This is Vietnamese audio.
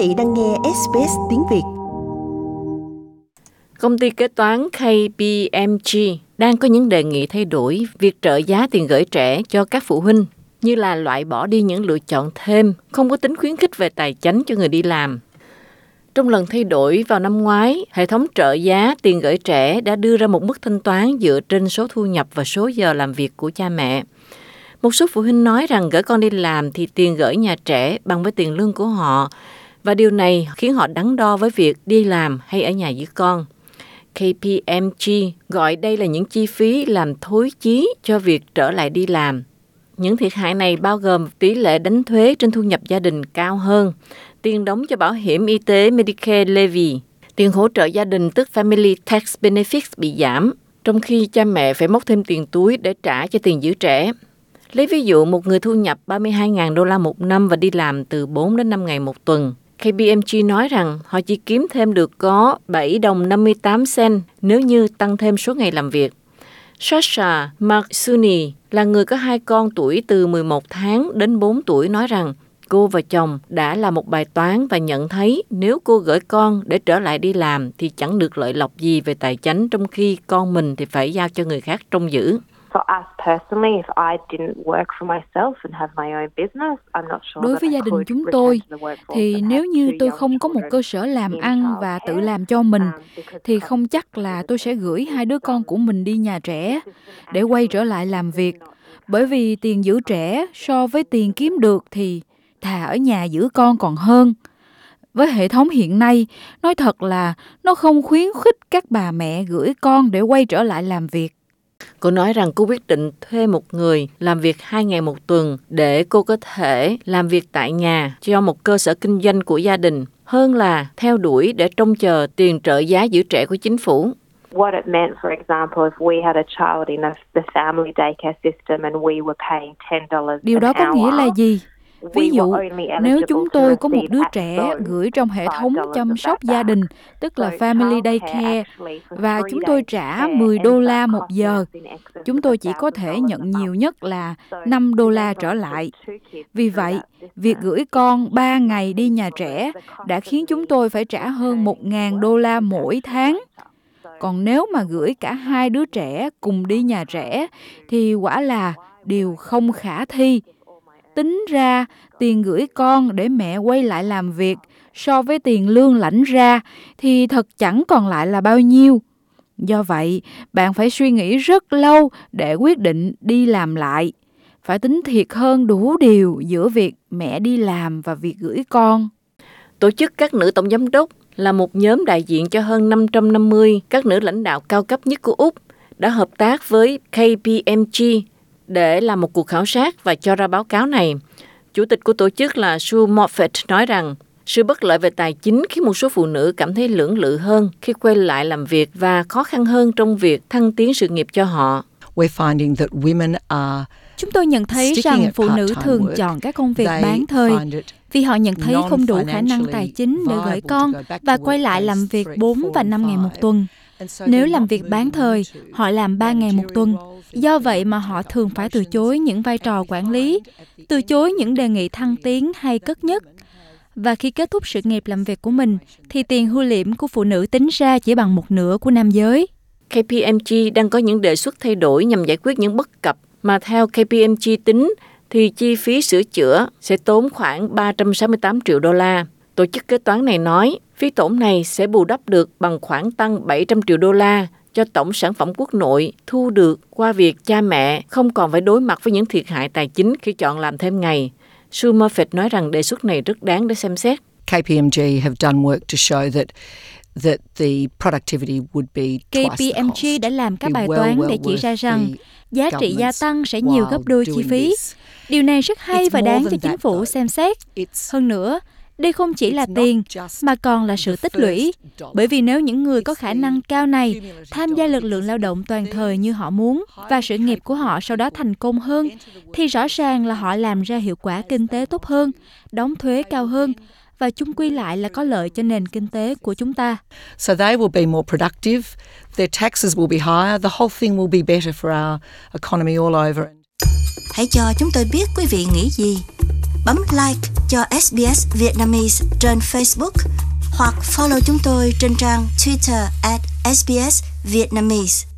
vị đang nghe SBS tiếng Việt. Công ty kế toán KPMG đang có những đề nghị thay đổi việc trợ giá tiền gửi trẻ cho các phụ huynh như là loại bỏ đi những lựa chọn thêm không có tính khuyến khích về tài chính cho người đi làm. Trong lần thay đổi vào năm ngoái, hệ thống trợ giá tiền gửi trẻ đã đưa ra một mức thanh toán dựa trên số thu nhập và số giờ làm việc của cha mẹ. Một số phụ huynh nói rằng gửi con đi làm thì tiền gửi nhà trẻ bằng với tiền lương của họ và điều này khiến họ đắn đo với việc đi làm hay ở nhà với con. KPMG gọi đây là những chi phí làm thối chí cho việc trở lại đi làm. Những thiệt hại này bao gồm tỷ lệ đánh thuế trên thu nhập gia đình cao hơn, tiền đóng cho bảo hiểm y tế Medicare Levy, tiền hỗ trợ gia đình tức Family Tax Benefits bị giảm, trong khi cha mẹ phải móc thêm tiền túi để trả cho tiền giữ trẻ. Lấy ví dụ một người thu nhập 32.000 đô la một năm và đi làm từ 4 đến 5 ngày một tuần. KPMG nói rằng họ chỉ kiếm thêm được có 7 đồng 58 cent nếu như tăng thêm số ngày làm việc. Sasha Maksuni là người có hai con tuổi từ 11 tháng đến 4 tuổi nói rằng cô và chồng đã là một bài toán và nhận thấy nếu cô gửi con để trở lại đi làm thì chẳng được lợi lộc gì về tài chính trong khi con mình thì phải giao cho người khác trông giữ. Đối với gia đình chúng tôi thì nếu như tôi không có một cơ sở làm ăn và tự làm cho mình um, thì không chắc là tôi sẽ gửi hai đứa con của mình đi nhà trẻ để quay trở lại làm việc. Bởi vì tiền giữ trẻ so với tiền kiếm được thì thà ở nhà giữ con còn hơn. Với hệ thống hiện nay, nói thật là nó không khuyến khích các bà mẹ gửi con để quay trở lại làm việc. Cô nói rằng cô quyết định thuê một người làm việc hai ngày một tuần để cô có thể làm việc tại nhà cho một cơ sở kinh doanh của gia đình hơn là theo đuổi để trông chờ tiền trợ giá giữ trẻ của chính phủ. What it meant, for example, if we had a child in a, the family daycare system and we were paying $10 Điều đó có nghĩa là gì? Ví dụ, nếu chúng tôi có một đứa trẻ gửi trong hệ thống chăm sóc gia đình, tức là Family Daycare, và chúng tôi trả 10 đô la một giờ, chúng tôi chỉ có thể nhận nhiều nhất là 5 đô la trở lại. Vì vậy, việc gửi con 3 ngày đi nhà trẻ đã khiến chúng tôi phải trả hơn 1.000 đô la mỗi tháng. Còn nếu mà gửi cả hai đứa trẻ cùng đi nhà trẻ thì quả là điều không khả thi tính ra tiền gửi con để mẹ quay lại làm việc so với tiền lương lãnh ra thì thật chẳng còn lại là bao nhiêu. Do vậy, bạn phải suy nghĩ rất lâu để quyết định đi làm lại. Phải tính thiệt hơn đủ điều giữa việc mẹ đi làm và việc gửi con. Tổ chức các nữ tổng giám đốc là một nhóm đại diện cho hơn 550 các nữ lãnh đạo cao cấp nhất của Úc đã hợp tác với KPMG để làm một cuộc khảo sát và cho ra báo cáo này. Chủ tịch của tổ chức là Sue Moffat nói rằng sự bất lợi về tài chính khiến một số phụ nữ cảm thấy lưỡng lự hơn khi quay lại làm việc và khó khăn hơn trong việc thăng tiến sự nghiệp cho họ. Chúng tôi nhận thấy rằng phụ nữ thường chọn các công việc bán thời vì họ nhận thấy không đủ khả năng tài chính để gửi con và quay lại làm việc 4 và 5 ngày một tuần. Nếu làm việc bán thời, họ làm 3 ngày một tuần. Do vậy mà họ thường phải từ chối những vai trò quản lý, từ chối những đề nghị thăng tiến hay cất nhất. Và khi kết thúc sự nghiệp làm việc của mình, thì tiền hưu liễm của phụ nữ tính ra chỉ bằng một nửa của nam giới. KPMG đang có những đề xuất thay đổi nhằm giải quyết những bất cập mà theo KPMG tính thì chi phí sửa chữa sẽ tốn khoảng 368 triệu đô la. Tổ chức kế toán này nói phí tổn này sẽ bù đắp được bằng khoản tăng 700 triệu đô la cho tổng sản phẩm quốc nội thu được qua việc cha mẹ không còn phải đối mặt với những thiệt hại tài chính khi chọn làm thêm ngày. Sue nói rằng đề xuất này rất đáng để xem xét. KPMG have done work to show that that the productivity would be KPMG đã làm các bài toán để chỉ ra rằng giá trị gia tăng sẽ nhiều gấp đôi chi phí. Điều này rất hay và đáng cho chính phủ xem xét. Hơn nữa, đây không chỉ là tiền mà còn là sự tích lũy. bởi vì nếu những người có khả năng cao này tham gia lực lượng lao động toàn thời như họ muốn và sự nghiệp của họ sau đó thành công hơn thì rõ ràng là họ làm ra hiệu quả kinh tế tốt hơn đóng thuế cao hơn và chung quy lại là có lợi cho nền kinh tế của chúng ta. So they will be more productive, their taxes will be higher, the whole thing will be better for our economy all over. Hãy cho chúng tôi biết quý vị nghĩ gì bấm like cho SBS Vietnamese trên Facebook hoặc follow chúng tôi trên trang Twitter at SBS Vietnamese.